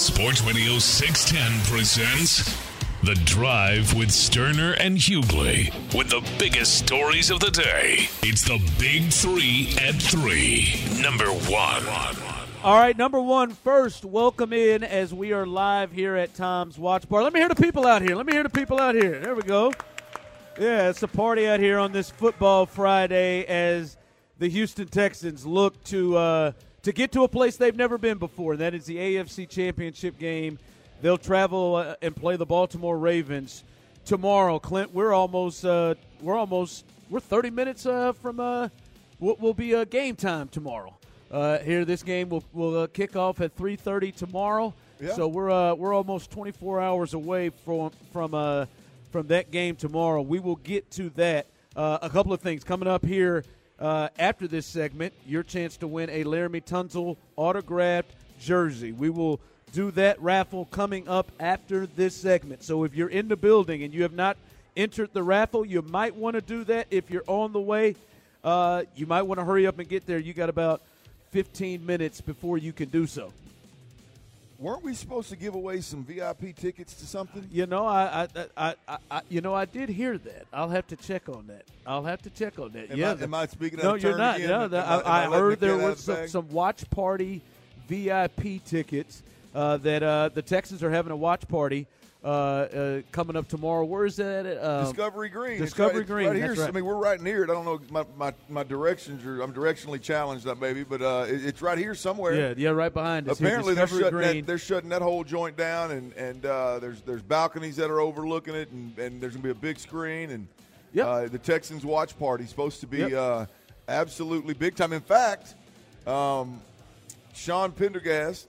Sports Radio 610 presents The Drive with Stoerner and Hughley with the biggest stories of the day. It's the Big Three at Three. Number one. All right, number one first, welcome in as we are live here at Tom's Watch Bar. Let me hear the people out here. Let me hear the people out here. There we go. Yeah, it's a party out here on this football Friday as the Houston Texans look to uh, to get to a place they've never been before. And that is the AFC Championship game. They'll travel uh, and play the Baltimore Ravens tomorrow. Clint, we're almost uh, we're almost we're 30 minutes uh, from uh, what will be a game time tomorrow. Uh, here, this game will will uh, kick off at 3:30 tomorrow. Yeah. So we're uh, we're almost 24 hours away from from uh, from that game tomorrow. We will get to that. Uh, a couple of things coming up here uh, after this segment. Your chance to win a Laremy Tunsil autographed jersey. We will do that raffle coming up after this segment. So if you're in the building and you have not entered the raffle, you might want to do that. If you're on the way, uh, you might want to hurry up and get there. You got about 15 minutes before you can do so. Weren't we supposed to give away some VIP tickets to something? You know, I, I, I, I, you know, I did hear that. I'll have to check on that. I'll have to check on that. Am yeah, I- am I speaking No, you're not. again? No, that- I- I I, heard there was the some, some watch party VIP tickets uh, that uh, the Texans are having a watch party uh, uh, coming up tomorrow. Where is that? at? Um, Discovery Green. It's Discovery right, it's Green, Right here. that's right. I mean, we're right near it. I don't know my, my, my directions are. I'm directionally challenged, uh, maybe, but uh, it, it's right here somewhere. Yeah, yeah, right behind us. Apparently, they're shutting, that, they're shutting that whole joint down, and and uh, there's there's balconies that are overlooking it, and, and there's gonna be a big screen, and Yep. uh, the Texans watch party supposed to be Yep. uh, absolutely big time. In fact, um, Sean Pendergast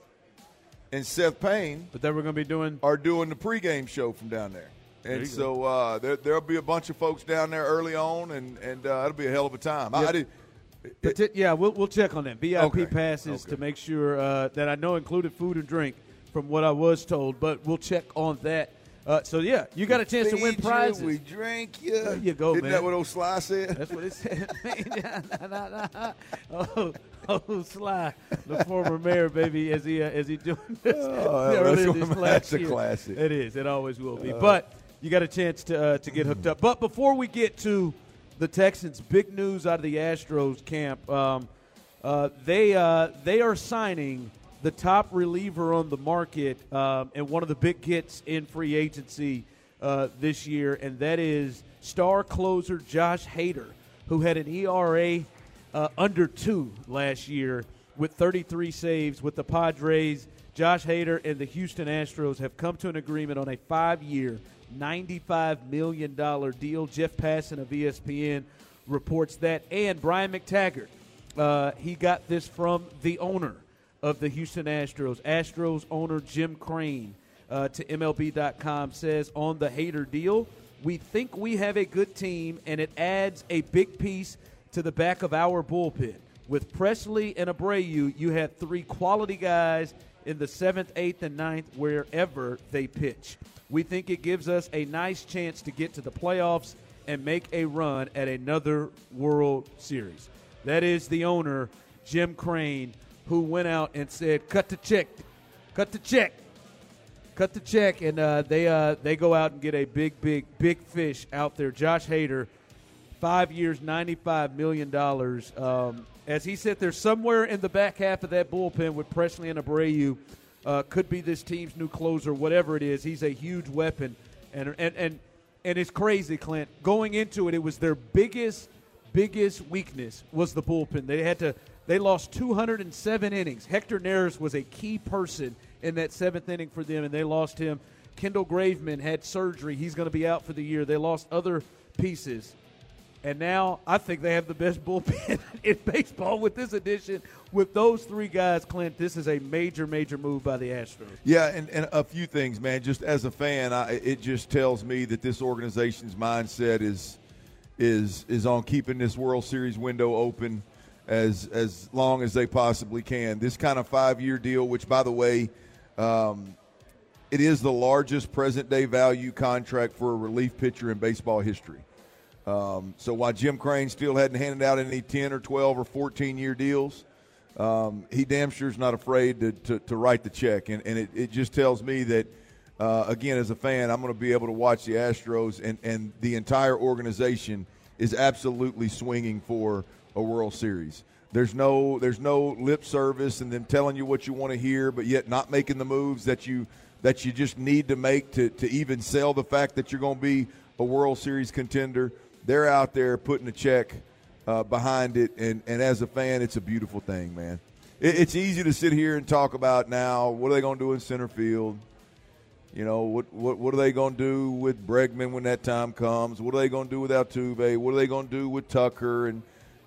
and Seth Payne but then we're going to be doing. are doing the pregame show from down there. And so uh, there, there'll be a bunch of folks down there early on, and, and uh, it'll be a hell of a time. I, I did, But t- yeah, we'll, we'll check on that. VIP Okay. passes Okay. to make sure uh, that I know included food and drink from what I was told, but we'll check on that. Uh, so yeah, you got a chance to win feed you, prizes. we drink you. There you go, Isn't man. that what old Sly said? That's what it said. Oh, oh, Sly, the former mayor, baby, as he uh, as he doing this Oh, that's- this that's a year. classic. Uh. It is. It always will be. but you got a chance to uh, to get hooked up. But before we get to the Texans, big news out of the Astros camp. Um, uh, they uh, they are signing the top reliever on the market um, and one of the big gets in free agency uh, this year, and that is star closer Josh Hader, who had an ERA uh, under two last year with 33 saves with the Padres. Josh Hader and the Houston Astros have come to an agreement on a five-year, $95 million deal. Jeff Passan of ESPN reports that, and Brian McTaggart. Uh, he got this from the owner of the Houston Astros. Astros owner Jim Crane uh, to MLB.com says on the Hader deal, we think we have a good team, and it adds a big piece to the back of our bullpen. With Pressly and Abreu, you have three quality guys in the seventh, eighth, and ninth, wherever they pitch. We think it gives us a nice chance to get to the playoffs and make a run at another World Series. That is the owner, Jim Crane, who went out and said, "Cut the check, cut the check, cut the check," and uh, they uh, they go out and get a big, big, big fish out there. Josh Hader, five years, ninety-five million dollars. Um, as he said, there's somewhere in the back half of that bullpen with Pressly and Abreu. Uh, could be this team's new closer, whatever it is. He's a huge weapon, and and and and it's crazy, Clint. Going into it, it was their biggest biggest weakness was the bullpen. They had to they lost 207 innings. Hector Neris was a key person in that seventh inning for them, and they lost him. Kendall Graveman had surgery. He's going to be out for the year. They lost other pieces. And now I think they have the best bullpen in baseball with this addition with those three guys, Clint, this is a major, major move by the Astros. Yeah, and, and a few things, man. Just as a fan, I, it just tells me that this organization's mindset is is is on keeping this World Series window open as as long as they possibly can. This kind of five year deal, which by the way, um, it is the largest present day value contract for a relief pitcher in baseball history. Um, so while Jim Crane still hadn't handed out any 10 or 12 or 14 year deals, um, he damn sure is not afraid to, to, to, write the check. And, and it, it just tells me that, uh, again, as a fan, I'm going to be able to watch the Astros, and, and the entire organization is absolutely swinging for a World Series. There's no there's no lip service and them telling you what you want to hear, but yet not making the moves that you that you just need to make to, to even sell the fact that you're going to be a World Series contender. They're out there putting a check uh, behind it, and, and as a fan, it's a beautiful thing, man. It, it's easy to sit here and talk about now what are they going to do in center field. You know what what what are they going to do with Bregman when that time comes? What are they going to do with Altuve? What are they going to do with Tucker and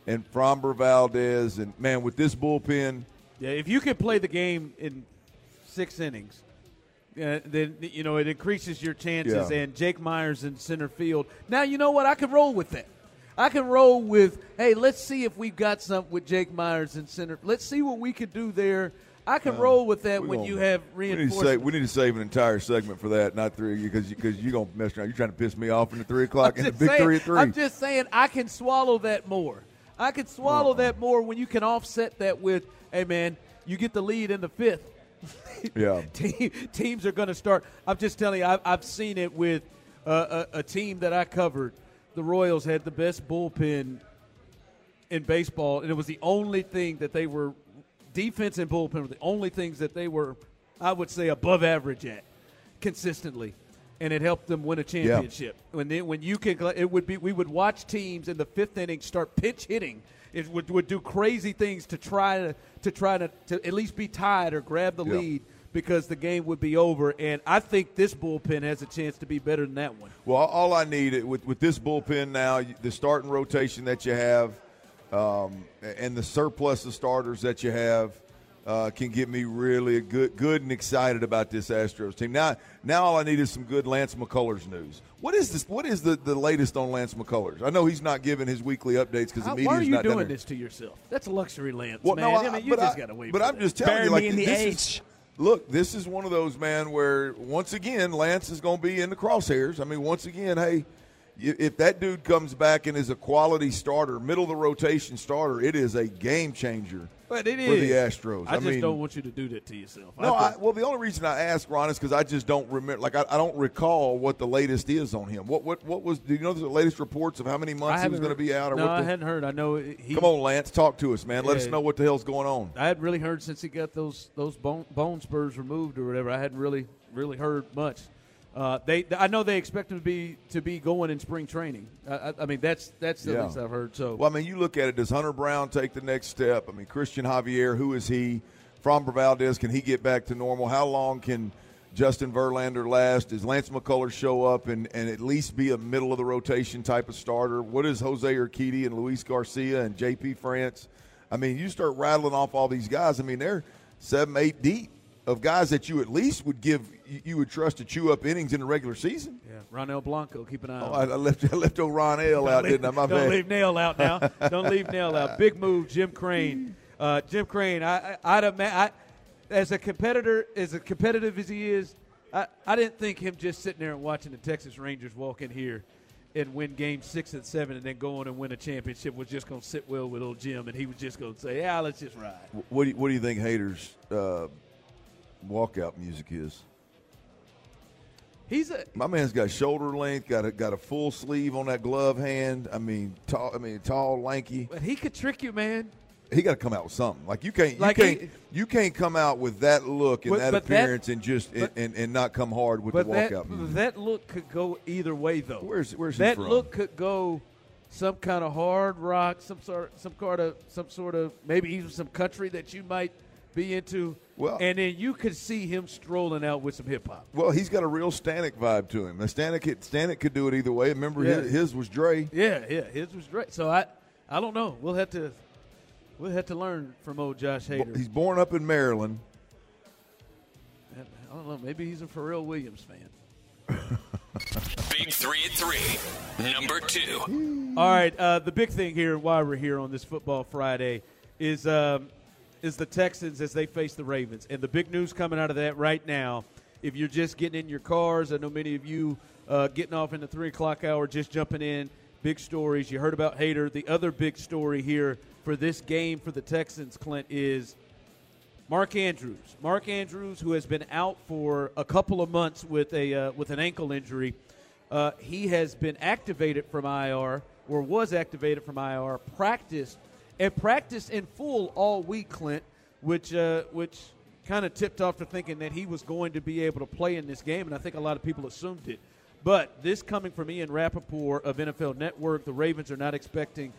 and Framber Valdez? And man, with this bullpen, yeah, if you can play the game in six innings, uh, then you know it increases your chances. Yeah. And Jake Meyers in center field. Now you know what I can roll with that. I can roll with, hey, let's see if we've got something with Jake Meyers in center. Let's see what we can do there. I can uh, roll with that when you have reinforcements. We need, save, we need, to save an entire segment for that, not three, because because you're gonna mess around. You're trying to piss me off in the three o'clock and the big saying, three at three. I'm just saying I can swallow that more. I can swallow that more when you can offset that with, hey man, you get the lead in the fifth. yeah, Team, teams are going to start. I'm just telling you, I've, I've seen it with uh, a, a team that I covered the Royals had the best bullpen in baseball, and it was the only thing that they were defense and bullpen were the only things that they were, I would say, above average at consistently, and it helped them win a championship. Yeah. When they, when you can, it would be we would watch teams in the fifth inning start pitch hitting. It would, would do crazy things to try to to try to, to at least be tied or grab the yeah. lead because the game would be over. And I think this bullpen has a chance to be better than that one. Well, all I need with with this bullpen now, the starting rotation that you have, um, and the surplus of starters that you have. Uh, can get me really good, good and excited about this Astros team. Now, now all I need is some good Lance McCullers news. What is this? What is the, the latest on Lance McCullers? I know he's not giving his weekly updates because the media's Why are you not doing this to yourself? That's a luxury, Lance. Well, man. no, I, I mean, you just got to wait. But I'm that. just telling Bury you, like in the H. is look, this is one of those man where once again Lance is going to be in the crosshairs. I mean, once again, hey, if that dude comes back and is a quality starter, middle of the rotation starter, it is a game changer but it for the Astros. I, I just mean, don't want you to do that to yourself. No, I, well, the only reason I ask Ron is because I just don't remember. Like, I, I, don't recall what the latest is on him. What what what was? Do you know the latest reports of how many months he was going to be out? Or no, what I the, hadn't heard. I know. He, come on, Lance, talk to us, man. Let yeah, us know what the hell's going on. I hadn't really heard since he got those those bone, bone spurs removed or whatever. I hadn't really really heard much. Uh, they, I know they expect him to be to be going in spring training. I, I mean, that's that's the yeah. least I've heard. So, well, I mean, you look at it. Does Hunter Brown take the next step? I mean, Christian Javier, who is he? Framber Valdez, can he get back to normal? How long can Justin Verlander last? Does Lance McCullers show up and, and at least be a middle of the rotation type of starter? What is Jose Urquidy and Luis Garcia and J.P. France? I mean, you start rattling off all these guys. I mean, they're seven, eight deep of guys that you at least would give you would trust to chew up innings in the regular season. Yeah, Ronel Blanco, keep an eye oh, on. I, I left I left old Ron L out, leave, didn't I? My don't bad. leave Nail out now. don't leave Nail out. Big move, Jim Crane. Uh, Jim Crane, I, I, I'd I, as a competitor, as a competitive as he is, I, I didn't think him just sitting there and watching the Texas Rangers walk in here and win game six and seven and then go on and win a championship was just going to sit well with old Jim and he was just going to say, yeah, let's just ride. What do you, what do you think Hader's uh, walkout music is? He's a my man's got shoulder length, got a got a full sleeve on that glove hand. I mean, tall. I mean, tall, lanky. But he could trick you, man he got to come out with something. Like you can't, you like can't, he, you can't come out with that look and but, that but appearance that, and just but, and, and not come hard with the walkout. That, that look could go either way, though. Where's where's that from? look could go some kind of hard rock, some sort, some kind of, some sort of maybe even some country that you might be into. Well, and then you could see him strolling out with some hip hop. Well, he's got a real Stanek vibe to him. Stanek, Stanek could do it either way. Remember, yeah. his, his was Dre. Yeah, yeah, his was Dre. So I, I don't know. We'll have to We'll have to learn from old Josh Hader. He's born up in Maryland. I don't know. Maybe he's a Pharrell Williams fan. Big three at three. Number two. All right. Uh, the big thing here, why we're here on this Football Friday, is um, is the Texans as they face the Ravens, and the big news coming out of that right now. If you're just getting in your cars, I know many of you uh, getting off in the three o'clock hour, just jumping in. Big stories. You heard about Hader. The other big story here for this game for the Texans, Clint, is Mark Andrews. Mark Andrews, who has been out for a couple of months with a uh, with an ankle injury, uh, he has been activated from IR or was activated from IR. Practiced and practiced in full all week, Clint, which uh, which kind of tipped off to thinking that he was going to be able to play in this game, and I think a lot of people assumed it. But this coming from Ian Rapoport of NFL Network, the Ravens are not expecting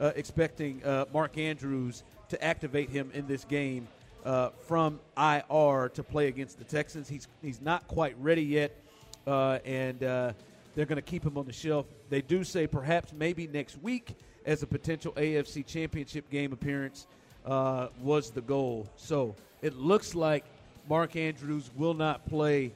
uh, expecting uh, Mark Andrews to activate him in this game uh, from IR to play against the Texans. He's he's not quite ready yet, uh, and uh, they're going to keep him on the shelf. They do say perhaps maybe next week as a potential AFC Championship game appearance uh, was the goal. So it looks like Mark Andrews will not play.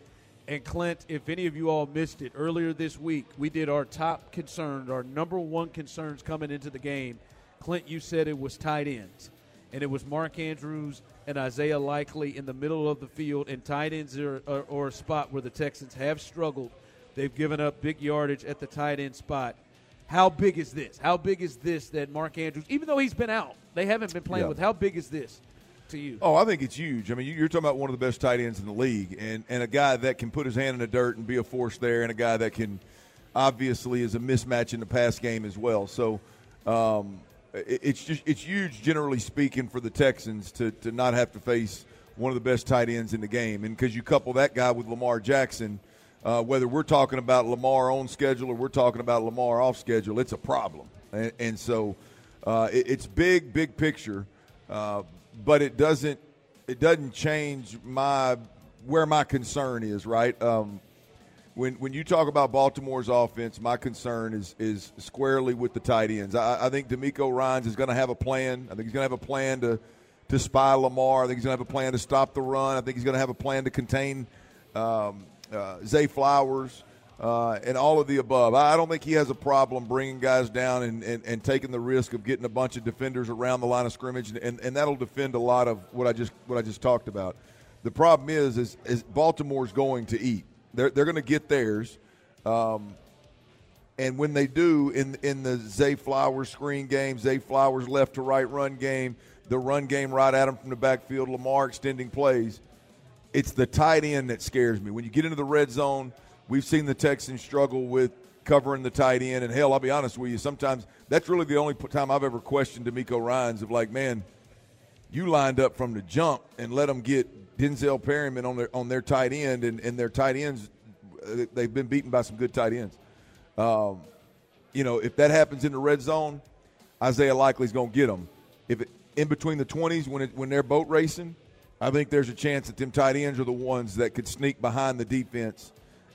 And Clint, if any of you all missed it earlier this week, we did our top concerns, our number one concerns coming into the game. Clint, you said it was tight ends, and it was Mark Andrews and Isaiah Likely in the middle of the field, and tight ends are, are, are a spot where the Texans have struggled. They've given up big yardage at the tight end spot. How big is this? How big is this that Mark Andrews, even though he's been out, they haven't been playing Yeah. with, how big is this to you? Oh, I think it's huge. I mean, you- you're talking about one of the best tight ends in the league, and, and a guy that can put his hand in the dirt and be a force there, and a guy that can obviously is a mismatch in the pass game as well. So um, it's just it's huge, generally speaking, for the Texans to to not have to face one of the best tight ends in the game, and because you couple that guy with Lamar Jackson. Uh, whether we're talking about Lamar on schedule or we're talking about Lamar off schedule, it's a problem. And, and so uh, it, it's big, big picture, uh, but it doesn't it doesn't change my where my concern is. Right um, when when you talk about Baltimore's offense, my concern is is squarely with the tight ends. I, I think DeMeco Ryans is going to have a plan. I think he's going to have a plan to to spy Lamar. I think he's going to have a plan to stop the run. I think he's going to have a plan to contain um, Zay Flowers. Uh, and all of the above. I I don't think he has a problem bringing guys down and, and, and taking the risk of getting a bunch of defenders around the line of scrimmage, and, and, and that'll defend a lot of what I just what I just talked about. The problem is, is, is Baltimore's going to eat. They're, they're going to get theirs. Um, and when they do in in the Zay Flowers screen game, Zay Flowers left to right run game, the run game right at him from the backfield, Lamar extending plays, it's the tight end that scares me. When you get into the red zone, we've seen the Texans struggle with covering the tight end. And hell, I'll be honest with you, sometimes that's really the only time I've ever questioned DeMeco Ryans of like, man, you lined up from the jump and let them get Denzel Perryman on their on their tight end, and, and their tight ends, they've been beaten by some good tight ends. Um, you know, if that happens in the red zone, Isaiah Likely's going to get them. If it, in between the twenties when it, when they're boat racing, I think there's a chance that them tight ends are the ones that could sneak behind the defense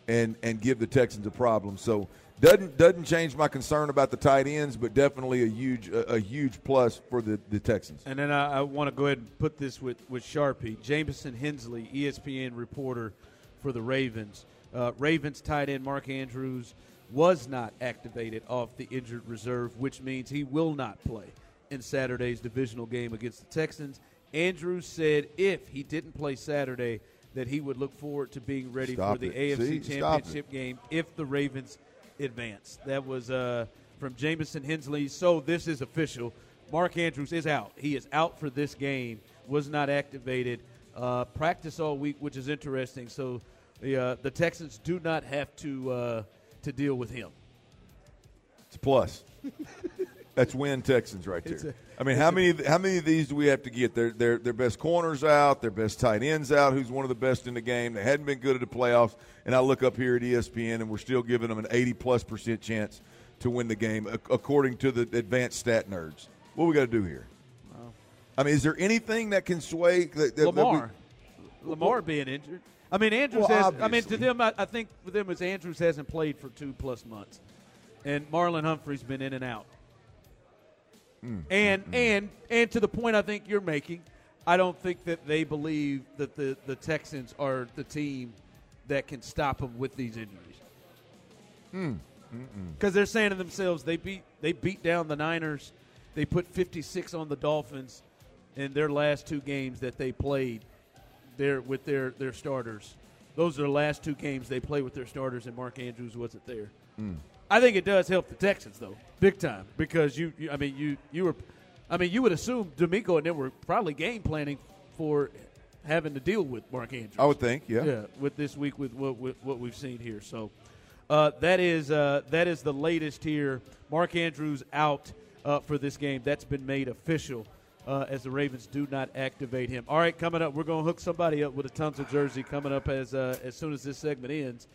and and give the Texans a problem. So doesn't doesn't change my concern about the tight ends, but definitely a huge a, a huge plus for the, the Texans. And then I, I want to go ahead and put this with, with Sharpie. Jamison Hensley, ESPN reporter for the Ravens. Uh, Ravens tight end Mark Andrews was not activated off the injured reserve, which means he will not play in Saturday's divisional game against the Texans. Andrews said if he didn't play Saturday, that he would look forward to being ready Stop for the it. AFC See? Championship game if the Ravens advance. That was uh, from Jamison Hensley. So this is official. Mark Andrews is out. He is out for this game. Was not activated. Uh, practice all week, which is interesting. So the uh, the Texans do not have to uh, to deal with him. It's a plus. That's win Texans right there. a- I mean, how many how many of these do we have to get? Their their their best corners out, their best tight ends out. Who's one of the best in the game? They hadn't been good at the playoffs, and I look up here at ESPN, and we're still giving them an eighty plus percent chance to win the game, according to the advanced stat nerds. What we got to do here? I mean, is there anything that can sway that, that- that we- Lamar, Lamar being injured. I mean, Andrews Well, has. I mean, to them, I, I think for them, is Andrews hasn't played for two plus months, and Marlon Humphrey's been in and out. Mm. And mm-hmm. and and to the point I think you're making, I don't think that they believe that the the Texans are the team that can stop them with these injuries. Mm. Because they're saying to themselves, they beat they beat down the Niners, they put 56 on the Dolphins in their last two games that they played there with their their starters. Those are the last two games they played with their starters, and Mark Andrews wasn't there. I think it does help the Texans though, big time, because you, you I mean, you you were, I mean, you would assume DeMeco and them were probably game planning for having to deal with Mark Andrews. I would think, yeah. Yeah, with this week with what with what we've seen here. So uh, that is uh, that is the latest here. Mark Andrews out uh, for this game. That's been made official uh, as the Ravens do not activate him. All right, coming up, we're going to hook somebody up with a Tunsil jersey coming up as uh, as soon as this segment ends.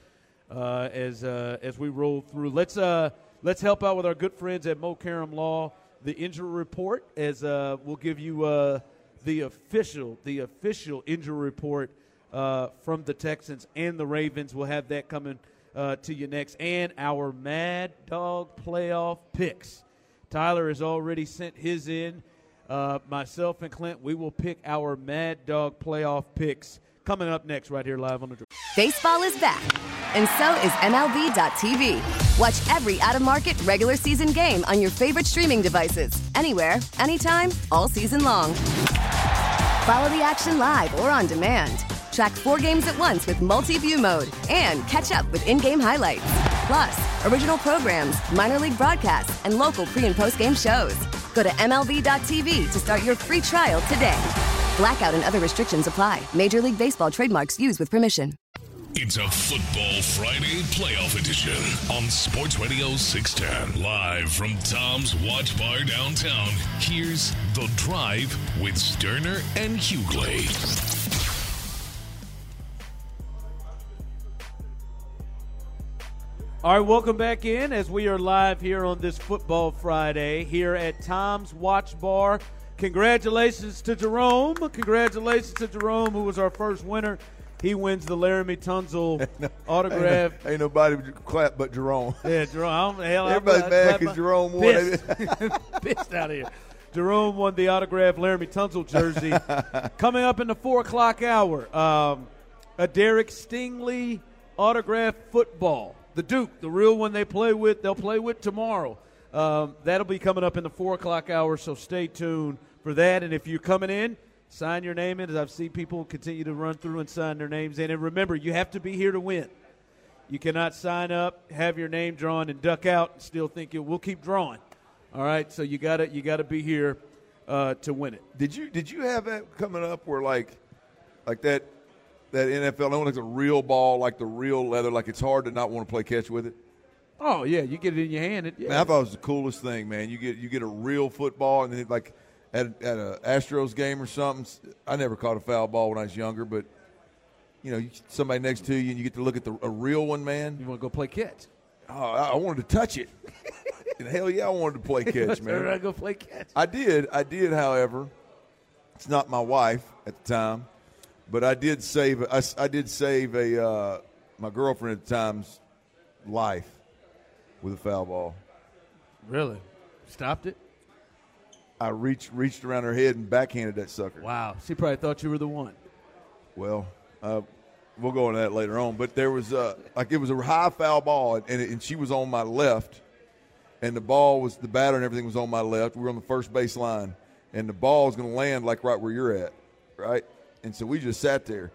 Uh, as uh, as we roll through, let's uh, let's help out with our good friends at Mo Karam Law. The injury report, as uh, we'll give you the official the official injury report from the Texans and the Ravens. We'll have that coming uh, to you next, and our Mad Dog playoff picks. Tyler has already sent his in. Uh, myself and Clint, we will pick our Mad Dog playoff picks coming up next, right here live on the. Drive. Baseball is back, and so is MLB.tv. Watch every out of market regular season game on your favorite streaming devices, anywhere, anytime, all season long. Follow the action live or on demand. Track four games at once with multi view mode and catch up with in game highlights. Plus, original programs, minor league broadcasts, and local pre and post game shows. Go to MLB.tv to start your free trial today. Blackout and other restrictions apply. Major League Baseball trademarks used with permission. It's a Football Friday playoff edition on Sports Radio 610. Live from Tom's Watch Bar downtown, here's The Drive with Stoerner and Hughley. All right, welcome back in as we are live here on this Football Friday here at Tom's Watch Bar. Congratulations to Jerome. Congratulations to Jerome, who was our first winner. He wins the Laremy Tunsil autograph. Ain't, ain't nobody clap but Jerome. Yeah, Jerome. Hell, Everybody's I'm- mad 'cause Jerome won. pissed. pissed out of here. Jerome won the autograph Laremy Tunsil jersey. Coming up in the four o'clock hour, um, a Derek Stingley autograph football. The Duke, the real one they play with, they'll play with tomorrow. Um, that'll be coming up in the four o'clock hour, so stay tuned for that. And if you're coming in, sign your name in, as I've seen people continue to run through and sign their names in. And remember, you have to be here to win. You cannot sign up, have your name drawn, and duck out and still think. We'll keep drawing. All right, so you got to you got to be here uh, to win it. Did you did you have that coming up where like like that that NFL no like a real ball like the real leather like it's hard to not want to play catch with it? Oh yeah, you get it in your hand. It, yeah. Man, I thought it was the coolest thing, man. You get you get a real football and then like at at a Astros game or something. I never caught a foul ball when I was younger, but you know, somebody next to you and you get to look at the a real one, man. you want to go play catch? Oh, I, I wanted to touch it. and hell yeah, I wanted to play catch, man. go play catch. I did. I did, however. It's not my wife at the time, but I did save. I, I did save a uh, my girlfriend at the time's life with a foul ball. Really? Stopped it? I reached reached around her head and backhanded that sucker. Wow. She probably thought you were the one. Well, uh, we'll go into that later on. But there was uh, like it was a high foul ball, and, it, and she was on my left, and the ball was the batter and everything was on my left. We were on the first base line, and the ball was going to land like right where you're at, right? And so we just sat there.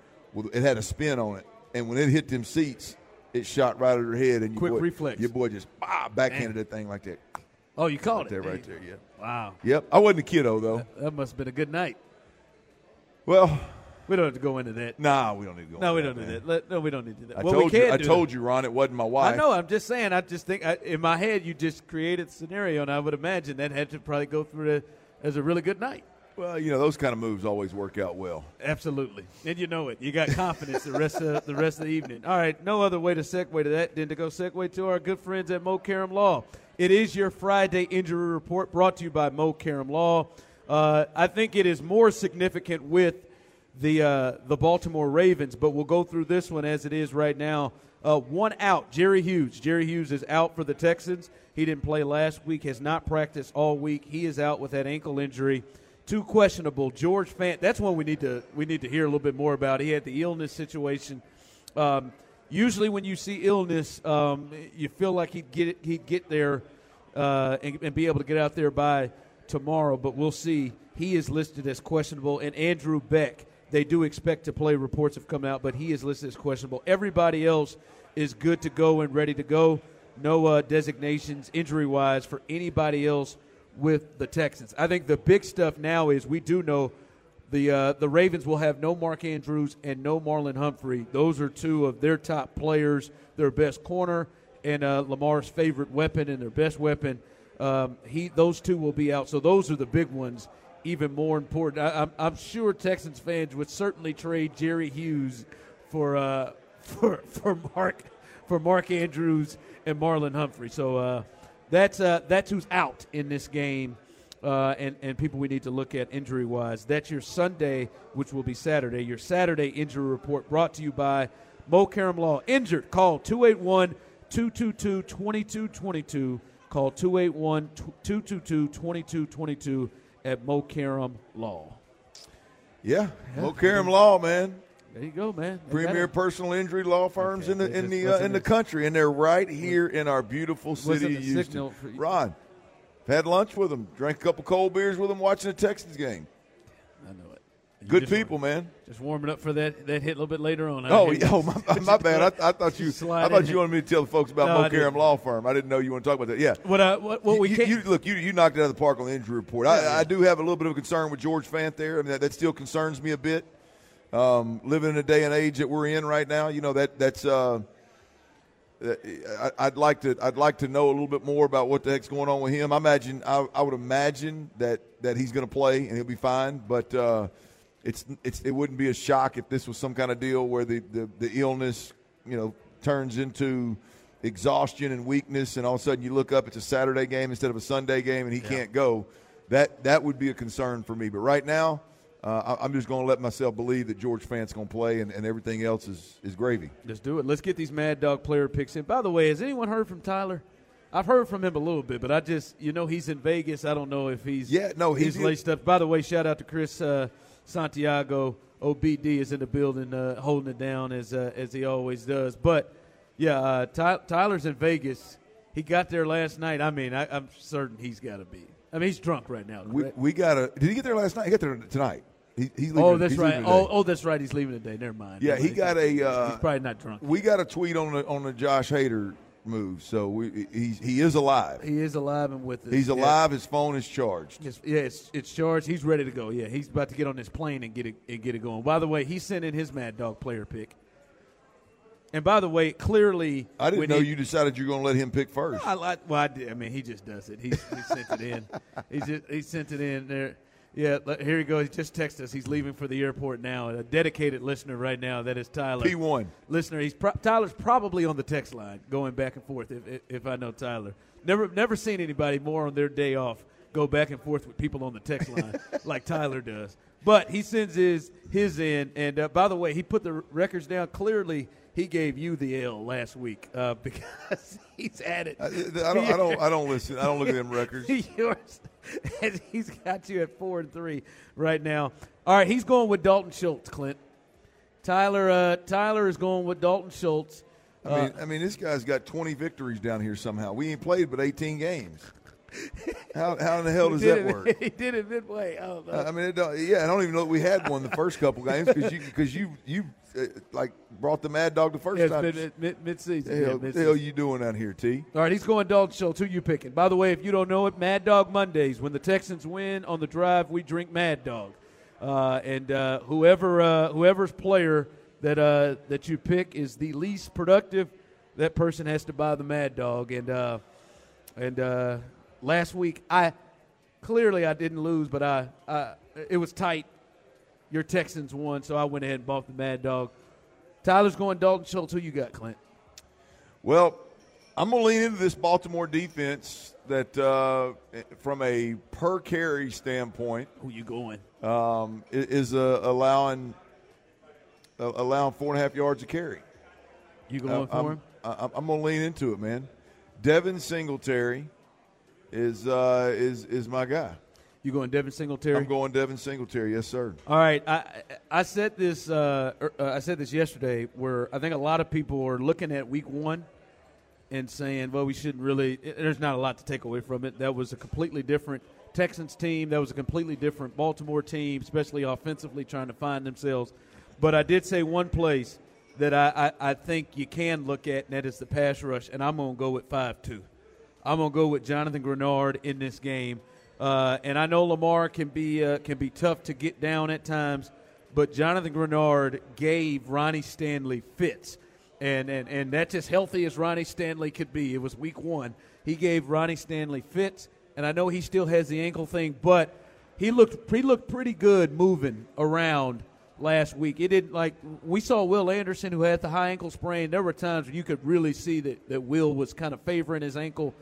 It had a spin on it, and when it hit them seats, it shot right at her head. And Quick boy, reflex. Your boy just bah, backhanded that thing like that. Oh, you called it. There, right there. Yeah. Wow. Yep. I wasn't a kiddo though. That must have been a good night. Well, We don't have to go into that. nah, we don't need to go. No, we that, don't do man. that. Let, no, we don't need to do that. I well, we told you. I told that. you, Ron. It wasn't my wife. I know. I'm just saying. I just think I, in my head you just created a scenario, and I would imagine that had to probably go through the, as a really good night. Well, you know those kind of moves always work out well. Absolutely, and you know it. You got confidence the rest of the rest of the evening. All right, no other way to segue to that than to go segue to our good friends at Mo Karam Law. It is your Friday injury report brought to you by Mo Karam Law. Uh, I think it is more significant with the uh, the Baltimore Ravens. But we'll go through this one as it is right now. Uh, one out, Jerry Hughes. Jerry Hughes is out for the Texans. He didn't play last week, has not practiced all week. He is out with that ankle injury. Two questionable. George Fant. That's one we need to we need to hear a little bit more about. He had the illness situation. Um, usually, when you see illness, um, you feel like he'd get he'd get there uh, and, and be able to get out there by tomorrow. But we'll see. He is listed as questionable, and Andrew Beck. They do expect to play. Reports have come out, but he is listed as questionable. Everybody else is good to go and ready to go. No uh, designations injury wise for anybody else with the Texans. I think the big stuff now is we do know the uh, the Ravens will have no Mark Andrews and no Marlon Humphrey. Those are two of their top players, their best corner, and uh, Lamar's favorite weapon and their best weapon. Um, he those two will be out. So those are the big ones. Even more important, I, I'm, I'm sure Texans fans would certainly trade Jerry Hughes for uh, for for Mark for Mark Andrews and Marlon Humphrey. So uh, that's uh, that's who's out in this game uh, and, and people we need to look at injury wise. That's your Sunday, which will be Saturday. Your Saturday injury report brought to you by Mo Karam Law. Injured, call 281 222 2222. Call 281 222 2222 at Mo Karam Law. Yeah, Mo Karam Law, man. There you go, man. Premier personal injury law firms Okay, in the in the uh, in the country, and they're right here in our beautiful city of Houston. for- Ron, had lunch with them, drank a couple cold beers with them, watching the Texans game. I know it. You Good people, war- man. Just warming up for that, that hit a little bit later on. I Oh, oh my, my bad. I, I thought you. I thought in. you wanted me to tell the folks about No, Mo I Karam. Law Firm. I didn't know you want to talk about that. Yeah. What, uh, what, what we you, can't. you- look, you, you knocked it out of the park on the injury report. Yeah, I, yeah. I do have a little bit of a concern with George Fant there. I mean, that, that still concerns me a bit. Um, living in a day and age that we're in right now, you know that that's. Uh, I, I'd like to. I'd like to know a little bit more about what the heck's going on with him. I imagine. I, I would imagine that that he's going to play and he'll be fine. But uh, it's it's it wouldn't be a shock if this was some kind of deal where the, the, the illness, you know, turns into exhaustion and weakness, and all of a sudden you look up, it's a Saturday game instead of a Sunday game, and he can't go. That that would be a concern for me. But right now, uh, I'm just going to let myself believe that George Fant's going to play, and, and everything else is is gravy. Let's do it. Let's get these Mad Dog player picks in. By the way, has anyone heard from Tyler? I've heard from him a little bit, but I just, you know, he's in Vegas. I don't know if he's Yeah, no, he's- laced up. By the way, shout out to Chris uh, Santiago. OBD is in the building, uh, holding it down as uh, as he always does. But yeah, uh, Ty- Tyler's in Vegas. He got there last night. I mean, I, I'm certain he's got to be. I mean, he's drunk right now. We correct? we got to. Did he get there last night? He got there tonight. He, he's leaving, oh, that's he's right. Oh, oh, that's right. He's leaving today. Never mind. Yeah, Never he got a, uh, he's probably not drunk. we got a tweet on the on the Josh Hader move. So we he's he is alive. He is alive and with us. He's Yeah. alive. His phone is charged. It's, yeah, it's, it's charged. He's ready to go. Yeah, he's about to get on this plane and get it and get it going. By the way, he sent in his Mad Dog player pick. And by the way, clearly, I didn't know he- you decided you're going to let him pick first. I, I, well, I did. I mean, he just does it. He, he sent it in. He just he sent it in there. Yeah, here he goes. He just texted us. He's leaving for the airport now. A dedicated listener right now. That is Tyler. P one. listener. He's pro- Tyler's probably on the text line, going back and forth. If, if if I know Tyler, never never seen anybody more on their day off go back and forth with people on the text line like Tyler does. But he sends his his in, and uh, by the way, he put the records down clearly. He gave you the L last week uh, because he's at it. I, I don't. I don't. I don't listen. I don't look at them records. Yours, he's got you at four and three right now. All right, he's going with Dalton Schultz, Clint. Tyler, uh, Tyler is going with Dalton Schultz. I mean, I mean, this guy's got 20 victories down here somehow. We ain't played but 18 games. How, how in the hell does that it, work? He did it midway. I don't know. I mean, it don't, yeah, I don't even know that we had one the first couple games because you because you you uh, like brought the Mad Dog the first Yeah, time. mid, mid, mid-season. the hell, the mid-season. hell you doing out here, T? All right, he's going Dalton Schultz. Who you picking? By the way, if you don't know it, Mad Dog Mondays. When the Texans win on the drive, we drink Mad Dog. Uh, and uh, whoever uh, whoever's player that uh, that you pick is the least productive, that person has to buy the Mad Dog. And uh, and uh, last week, I clearly I didn't lose, but I, I it was tight. Your Texans won, so I went ahead and bought the Mad Dog. Tyler's going Dalton Schultz. Who you got, Clint? Well, I'm gonna lean into this Baltimore defense that, uh, from a per carry standpoint, Who you going? um, is uh, allowing uh, allowing four and a half yards a carry. You going Uh, for I'm, him? I- I'm going to lean into it, man. Devin Singletary is uh, is is my guy. You going Devin Singletary? I'm going Devin Singletary. Yes, sir. All right, I I said this uh, er, uh, I said this yesterday, where I think a lot of people are looking at Week One and saying, "Well, we shouldn't really." i- There's not a lot to take away from it. That was a completely different Texans team. That was a completely different Baltimore team, especially offensively, trying to find themselves. But I did say one place that I, I, I think you can look at, and that is the pass rush, and I'm going to go with five two. I'm going to go with Jonathan Greenard in this game. Uh, and I know Lamar can be uh, can be tough to get down at times, but Jonathan Greenard gave Ronnie Stanley fits, and and and that's as healthy as Ronnie Stanley could be. It was Week One. He gave Ronnie Stanley fits, and I know he still has the ankle thing, but he looked he looked pretty good moving around last week. It didn't like we saw Will Anderson who had the high ankle sprain. There were times when you could really see that, that Will was kind of favoring his ankle.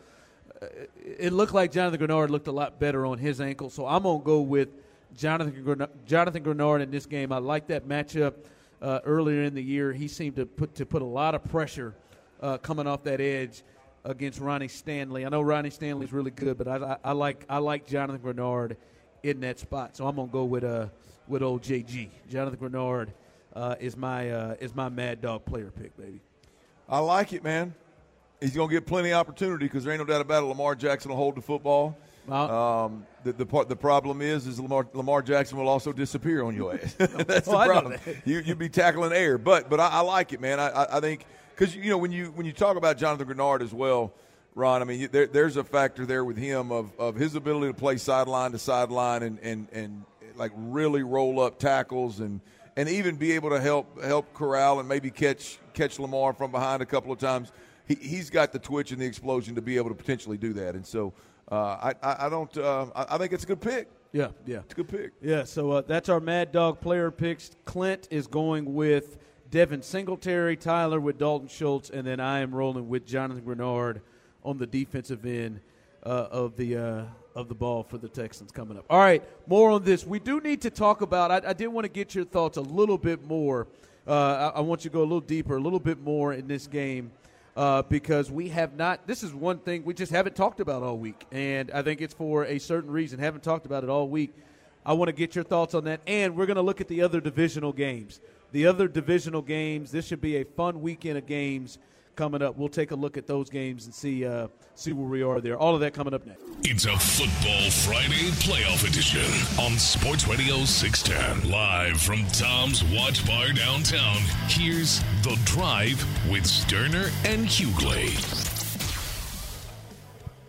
Uh, it looked like Jonathan Greenard looked a lot better on his ankle, so I'm gonna go with Jonathan Greenard, Jonathan Greenard in this game. I like that matchup. Uh, earlier in the year, he seemed to put to put a lot of pressure uh, coming off that edge against Ronnie Stanley. I know Ronnie Stanley's really good, but I, I, I like I like Jonathan Greenard in that spot. So I'm gonna go with uh with old JG. Jonathan Greenard uh, is my uh, is my Mad Dog player pick, baby. I like it, man. He's going to get plenty of opportunity because there ain't no doubt about it. Lamar Jackson will hold the football. Well- Um, the the, part, the problem is, is Lamar Lamar Jackson will also disappear on your ass. That's Oh, the problem. that. You you'd be tackling air, but but I, I like it, man. I I, I think because you know when you when you talk about Jonathan Greenard as well, Ron. I mean, you- there, there's a factor there with him of, of his ability to play sideline to sideline and and and like really roll up tackles and and even be able to help help corral and maybe catch catch Lamar from behind a couple of times. He, he's got the twitch and the explosion to be able to potentially do that. And so uh, I, I don't uh, I, I think it's a good pick. Yeah, yeah. It's a good pick. Yeah, so uh, that's our Mad Dog player picks. Clint is going with Devin Singletary, Tyler with Dalton Schultz, and then I am rolling with Jonathan Greenard on the defensive end uh, of the uh, of the ball for the Texans coming up. All right, more on this. We do need to talk about. I, I did want to get your thoughts a little bit more. Uh, I, I want you to go a little deeper, a little bit more in this game uh, because we have not. This is one thing we just haven't talked about all week, and I think it's for a certain reason. Haven't talked about it all week. I want to get your thoughts on that, and we're going to look at the other divisional games. The other divisional games. This should be a fun weekend of games coming up. We'll take a look at those games and see uh, see where we are there. All of that coming up next. It's a Football Friday playoff edition on Sports Radio 610. Live from Tom's Watch Bar downtown, here's The Drive with Stoerner and Hughley.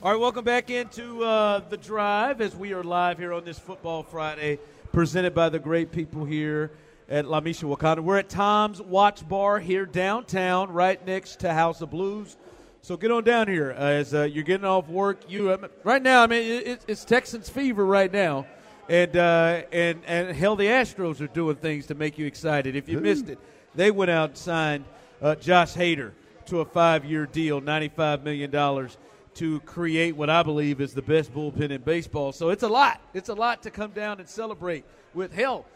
All right, welcome back into uh, the drive as we are live here on this Football Friday, presented by the great people here at La Misha Wakanda. We're at Tom's Watch Bar here downtown, right next to House of Blues. So get on down here uh, as uh, you're getting off work. You uh, right now, I mean, it, it- it's Texans fever right now, and uh, and and hell, the Astros are doing things to make you excited. If you missed it, they went out and signed uh, Josh Hader to a five-year deal, ninety-five million dollars to create what I believe is the best bullpen in baseball. So it's a lot. It's a lot to come down and celebrate with. Hell,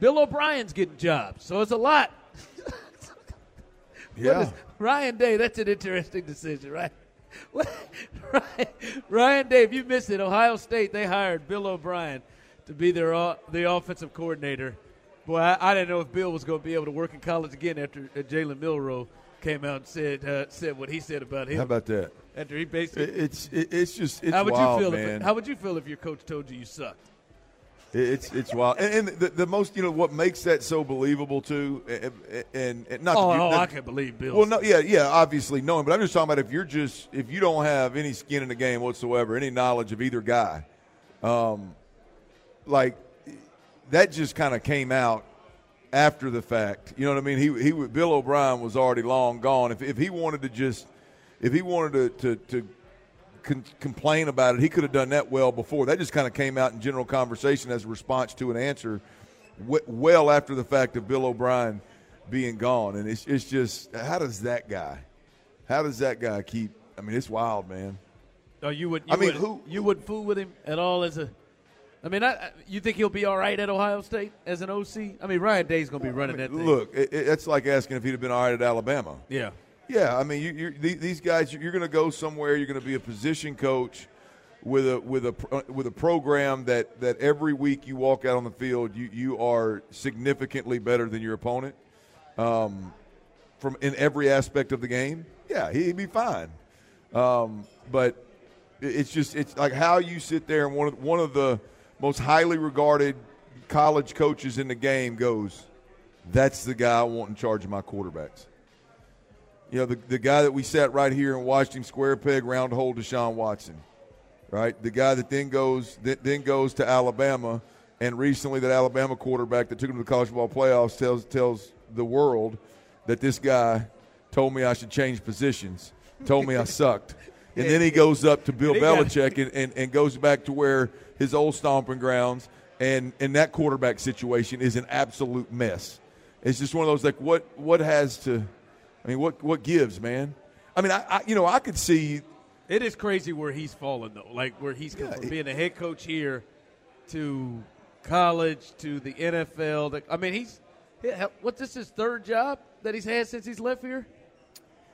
Bill O'Brien's getting jobs, so it's a lot. Yeah. is- Ryan Day, that's an interesting decision, right? Ryan, Ryan Day, if you missed it, Ohio State, they hired Bill O'Brien to be their o- the offensive coordinator. Boy, I, I didn't know if Bill was going to be able to work in college again after uh, Jalen Milroe came out and said uh, said what he said about him. How about that? after he basically, It- It's it, it's just it's how would wild, you feel? man. If, how would you feel if your coach told you you sucked? It's it's wild, and, and the, the most you know what makes that so believable too, and, and, and not. Oh, that you- oh not- I can believe Bill. Well, no, yeah, yeah, obviously knowing, but I'm just talking about if you're just if you don't have any skin in the game whatsoever, any knowledge of either guy, um, like that just kind of came out after the fact. You know what I mean? He he Bill O'Brien was already long gone. If if he wanted to just if he wanted to to, to con- complain about it, he could have done that well before. That just kind of came out in general conversation as a response to an answer, w- well after the fact of Bill O'Brien being gone. And it's it's just how does that guy, how does that guy keep? I mean, it's wild, man. Oh, you would. You I mean, would, who- you wouldn't fool with him at all as a I mean, I, I- you think he'll be all right at Ohio State as an OC? I mean, Ryan Day's going to be running that thing. Look, it, it- it's like asking if he'd have been all right at Alabama. Yeah. Yeah, I mean, you, these guys, you're going to go somewhere. You're going to be a position coach with a with a with a program that that every week you walk out on the field, you you are significantly better than your opponent, um, from in every aspect of the game. Yeah, he'd be fine. Um, but it's just it's like how you sit there and one of one of the most highly regarded college coaches in the game goes, "That's the guy I want in charge of my quarterbacks." You know, the, the guy that we sat right here and watched him square peg round hole Deshaun Watson, right? The guy that then goes that then goes to Alabama, and recently that Alabama quarterback that took him to the college football playoffs tells tells the world that this guy told me I should change positions, told me I sucked. And then he goes up to Bill And he got- Belichick and, and, and goes back to where his old stomping grounds, and, and that quarterback situation is an absolute mess. It's just one of those like what what has to I mean what what gives, man? I mean I, I you know I could see It is crazy where he's fallen though. Like where he's Yeah, from it- being a head coach here to college to the NFL. The- I mean, he's he- what's this his third job that he's had since he's left here?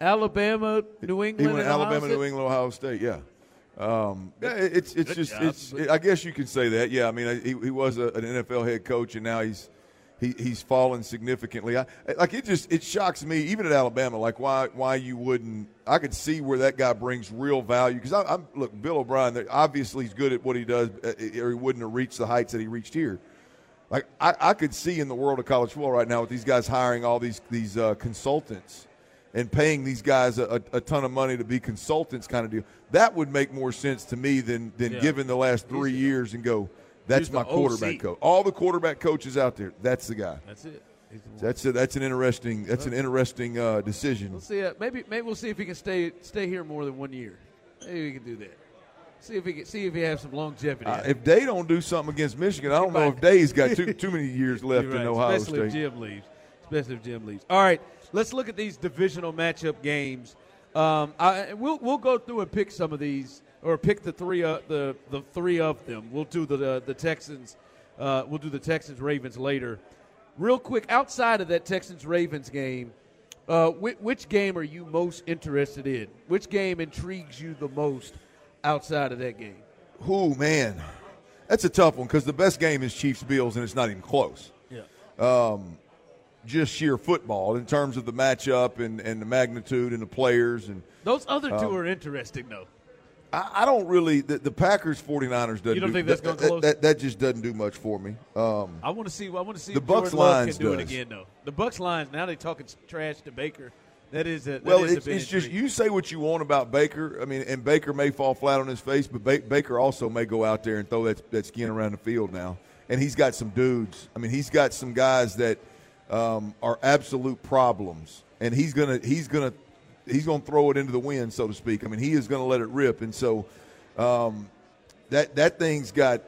Alabama, New England, he went Alabama, New England, Ohio State, yeah. Um, yeah, it's it's good just job, it's. but- I guess you could say that. Yeah, I mean, he, he was a, an NFL head coach, and now he's he, he's fallen significantly. I, like it just it shocks me, even at Alabama. Like why why you wouldn't? I could see where that guy brings real value because I'm look Bill O'Brien. Obviously, he's good at what he does, uh, or he wouldn't have reached the heights that he reached here. Like I, I could see in the world of college football right now with these guys hiring all these these uh, consultants and paying these guys a, a, a ton of money to be consultants, kind of deal. That would make more sense to me than than Yeah. given the last three years and go, that's my quarterback OC. coach. All the quarterback coaches out there, that's the guy. That's it. He's the one. That's a, that's an interesting that's an interesting uh, decision. We'll see. Uh, maybe maybe we'll see if he can stay stay here more than one year. Maybe we can do that. See if he can see if he has some longevity. Uh, if they don't do something against Michigan, I don't know if Day's got too too many years left right, in Ohio especially if State. Jim leaves. Especially if Jim leaves. All right, let's look at these divisional matchup games. Um, I, we'll we'll go through and pick some of these, or pick the three uh, the the three of them. We'll do the the, the Texans. Uh, we'll do the Texans Ravens later. Real quick, outside of that Texans Ravens game, uh, which, which game are you most interested in? Which game intrigues you the most outside of that game? Who man, that's a tough one because the best game is Chiefs Bills and it's not even close. Yeah. Um, Just sheer football in terms of the matchup and, and the magnitude and the players and Those other Um, two are interesting, though. I, I don't really the, the Packers 49ers doesn't You don't do, think that's that, gonna close? that, that just doesn't do much for me. Um, I want to see. I want to see The Bucks Lines Love Lions can do it again, though. The Bucks Lions now they're talking trash to Baker. That is a that well, is it's, it's just you say what you want about Baker. I mean, and Baker may fall flat on his face, but ba- Baker also may go out there and throw that that skin around the field now. And he's got some dudes. I mean, he's got some guys that um, are absolute problems, and he's gonna he's gonna he's gonna throw it into the wind, so to speak. I mean, he is gonna let it rip, and so um, that that thing's got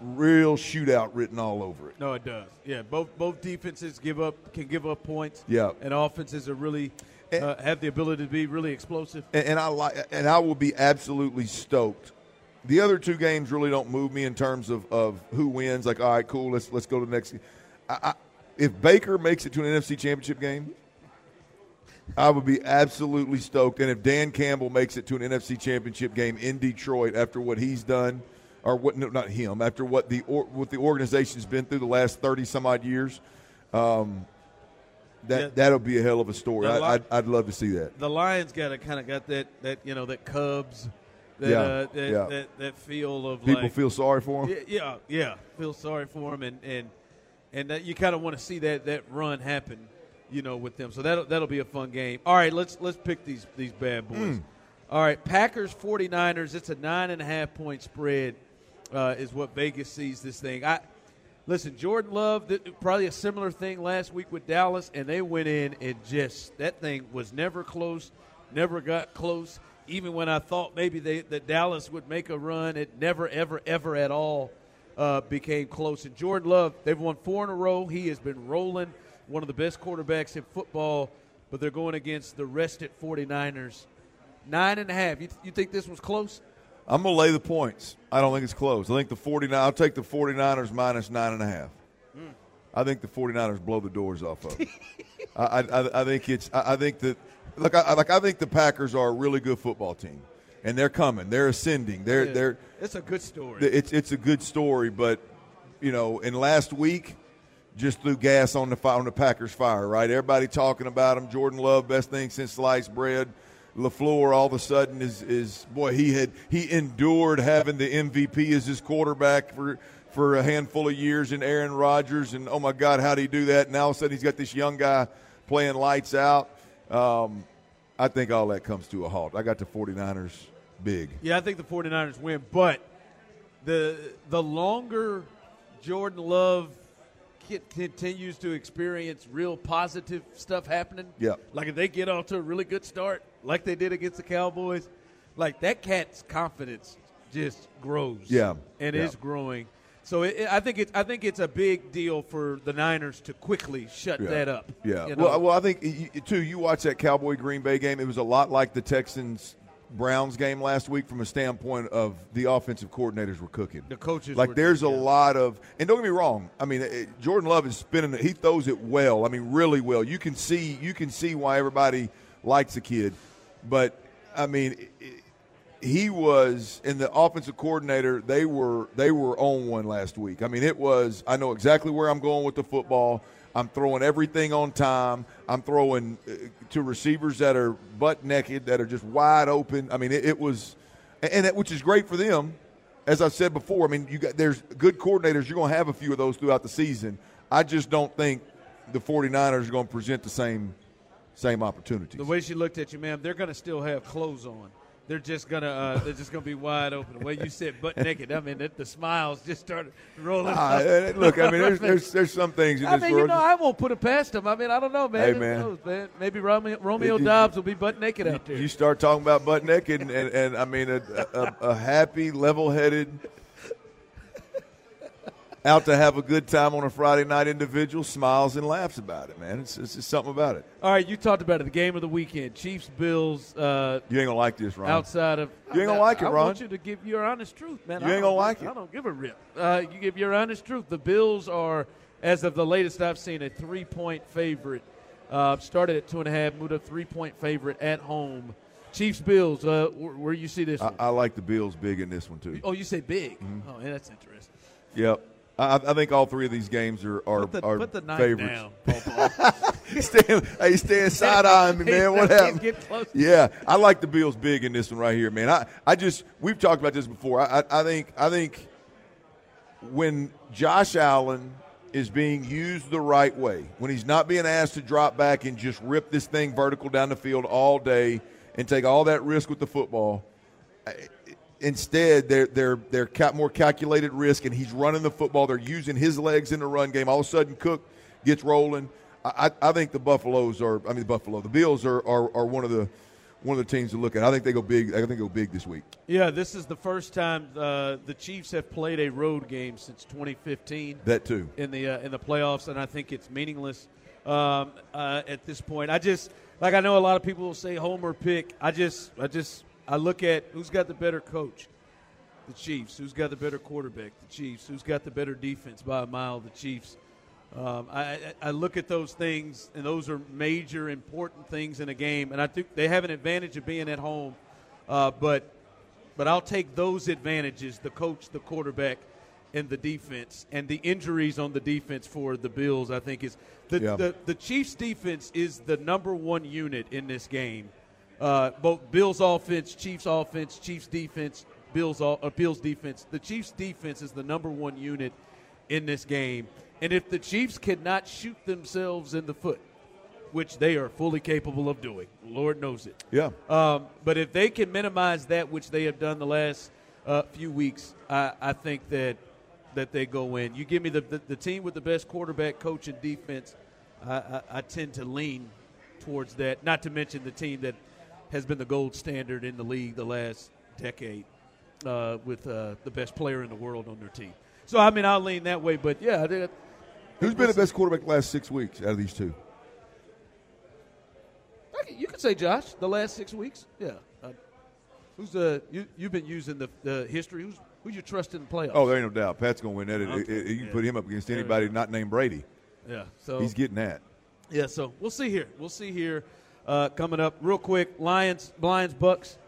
real shootout written all over it. No, it does. Yeah, both both defenses give up can give up points. Yeah. and offenses are really uh, have the ability to be really explosive. and, and I like, and I will be absolutely stoked. The other two games really don't move me in terms of, of who wins. Like, all right, cool, let's let's go to the next. I, I, if Baker makes it to an NFC Championship game, I would be absolutely stoked. And if Dan Campbell makes it to an NFC Championship game in Detroit after what he's done, or what? No, not him. After what the or, what the organization's been through the last thirty some odd years, um, that Yeah. that'll be a hell of a story. I, I'd, I'd love to see that. The Lions got a kind of got that that you know that Cubs that Yeah, uh, that, yeah. that that feel of People like, feel sorry for him. Yeah, yeah, yeah. Feel sorry for him, and and and that you kind of want to see that that run happen, you know, with them. So that'll that'll be a fun game. All right, let's let's pick these these bad boys. Hmm. All right, Packers 49ers. It's a nine and a half point spread, uh, is what Vegas sees this thing. I listen, Jordan Love. Probably a similar thing last week with Dallas, and they went in and just that thing was never close, never got close. Even when I thought maybe they, that Dallas would make a run, it never, ever, ever at all uh, became close. And Jordan Love, they've won four in a row. He has been rolling, one of the best quarterbacks in football, but they're going against the rested 49ers. Nine and a half. You, you think this was close? I'm going to lay the points. I don't think it's close. I think the 49 I'll take the 49ers minus nine and a half. Hmm. I think the 49ers blow the doors off of. I, I, I think it's. I, I think that. Look, I, like I think the Packers are a really good football team, and they're coming. They're ascending. They're Yeah. they're. It's a good story. It's it's a good story, but you know, in last week, just threw gas on the fi- on the Packers fire. Right, everybody talking about them. Jordan Love, best thing since sliced bread. LaFleur, all of a sudden, is is boy he had he endured having the MVP as his quarterback for for a handful of years in Aaron Rodgers, and oh my God, how would he do that? And all of a sudden, he's got this young guy playing lights out. Um, I think all that comes to a halt. I got the 49ers big. Yeah, I think the 49ers win, but the the longer Jordan Love continues to experience real positive stuff happening, Yeah. like if they get off to a really good start, like they did against the Cowboys, like that cat's confidence just grows. Yeah. and Yeah. is growing. So it, I think it's I think it's a big deal for the Niners to quickly shut Yeah. that up. Yeah. you know? Well, well, I think too. You watch that Cowboy Green Bay game. It was a lot like the Texans Browns game last week from a standpoint of the offensive coordinators were cooking. The coaches like there's a yeah. lot of and don't get me wrong. I mean, eh, Jordan Love is spinning. He throws it well. I mean, really well. You can see you can see why everybody likes the kid, but I mean. i- he was in the offensive coordinator they were they were on one last week i mean it was i know exactly where i'm going with the football i'm throwing everything on time. I'm throwing uh, to receivers that are butt naked that are just wide open. I mean it, it was and which is great for them. As i've said before i mean you got there's good coordinators. You're going to have a few of those throughout the season. I just don't think the 49ers are going to present the same same opportunities. The way she looked at you, ma'am, they're going to still have clothes on. They're just gonna, uh, they're just gonna be wide open. The way you said butt naked, I mean, the, the smiles just started rolling. Eh, look i mean there's, there's there's some things in I this mean, you know, I won't put it past them. I mean, I don't know, man. Hey, Who man. knows, man? Maybe Romeo, Romeo Doubs will be butt naked out there. You start talking about butt naked, and, and, and I mean a, a, a happy, level-headed, out to have a good time on a Friday night individual smiles and laughs about it, man. It's, it's just something about it. All right, you talked about it. The game of the weekend: Chiefs, Bills. Uh, You ain't gonna like this, Ron. outside of You ain't gonna I- like it, Ron. I want you to give your honest truth, man. You I ain't gonna like it. I don't give a rip. Uh, you give your honest truth. The Bills are, as of the latest I've seen, a three-point favorite. Uh, started at two and a half, moved up three-point favorite at home. Chiefs, Bills. Uh, where, where you see this I. I like the Bills big in this one too. oh, you say big. Mm-hmm. Oh, yeah, that's interesting. Yep. I, I think all three of these games are are, Put the, are put the knife favorites. down, stand, hey, stand side eyeing me, man. What happened? Yeah, I like the Bills big in this one right here, man. I, I just we've talked about this before. I, I, I think I think when Josh Allen is being used the right way, when he's not being asked to drop back and just rip this thing vertical down the field all day and take all that risk with the football, instead they're they're they're more calculated risk and he's running the football they're using his legs in the run game all of a sudden Cook gets rolling i, I I think the buffaloes are i mean the buffalo the bills are, are, are one of the one of the teams to look at i think they go big i think they go big this week Yeah, this is the first time uh, the Chiefs have played a road game since 2015. that too in the uh, in the playoffs, and I think it's meaningless um, uh, at this point. I just like I know a lot of people will say homer pick. I just I just I look at who's got the better coach, the Chiefs. Who's got the better quarterback, the Chiefs. Who's got the better defense by a mile, the Chiefs. Um, I, I- look at those things, and those are major, important things in a game. And I think they have an advantage of being at home, uh, but but I'll take those advantages: the coach, the quarterback, and the defense, and the injuries on the defense for the Bills. I think is the Yeah. the, the Chiefs' defense is the number one unit in this game. Uh, both Bills offense, Chiefs offense, Chiefs defense, Bills o- uh, Bills defense. The Chiefs defense is the number one unit in this game. And if the Chiefs cannot shoot themselves in the foot, which they are fully capable of doing, Lord knows it. yeah Um, but if they can minimize that, which they have done the last uh, few weeks, I, I think that that they go in. You give me the, the, the team with the best quarterback, coach, and defense. I, I, I tend to lean towards that. Not to mention the team that has been the gold standard in the league the last decade, uh, with uh, the best player in the world on their team. So I mean, I'll lean that way. But yeah, I think- who's been the best quarterback the last six weeks out of these two you could say Josh the last six weeks. Yeah, uh, Who's the you, you've been using the, the history? Who's who you trust in the playoffs? Oh, there ain't no doubt. Pat's going to win that. Okay. it- it- you can Yeah. put him up against Yeah. anybody not named Brady. yeah. So He's getting that. yeah. So we'll see here. We'll see here. Uh, coming up real quick. Lions, Lions, Bucks.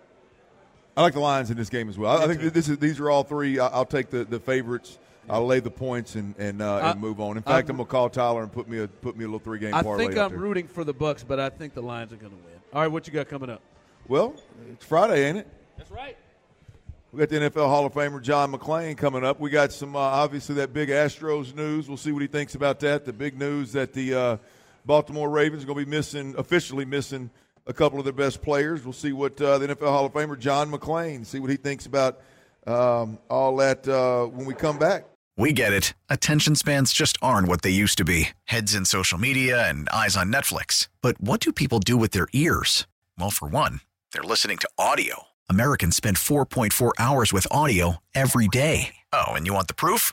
I like the Lions in this game as well. I, I think this is these are all three. I, I'll take the, the favorites. I'll lay the points and and, uh, I- and move on. In fact, I- I'm gonna call Tyler and put me a put me a little three game I think I'm there. rooting for the Bucks, but I think the Lions are going to win. All right, what you got coming up? Well, it's Friday, ain't it? That's right. We got the NFL Hall of Famer John McClain coming up. We got some uh, obviously that big Astros news. We'll see what he thinks about that. The big news that the uh, Baltimore Ravens are going to be missing officially missing a couple of their best players. We'll see what uh, the NFL Hall of Famer John McClain see what he thinks about um, all that uh, when we come back. We get it. Attention spans just aren't what they used to be heads in social media and eyes on Netflix. But what do people do with their ears? Well, for one, they're listening to audio. Americans spend 4.4 hours with audio every day. Oh, and you want the proof?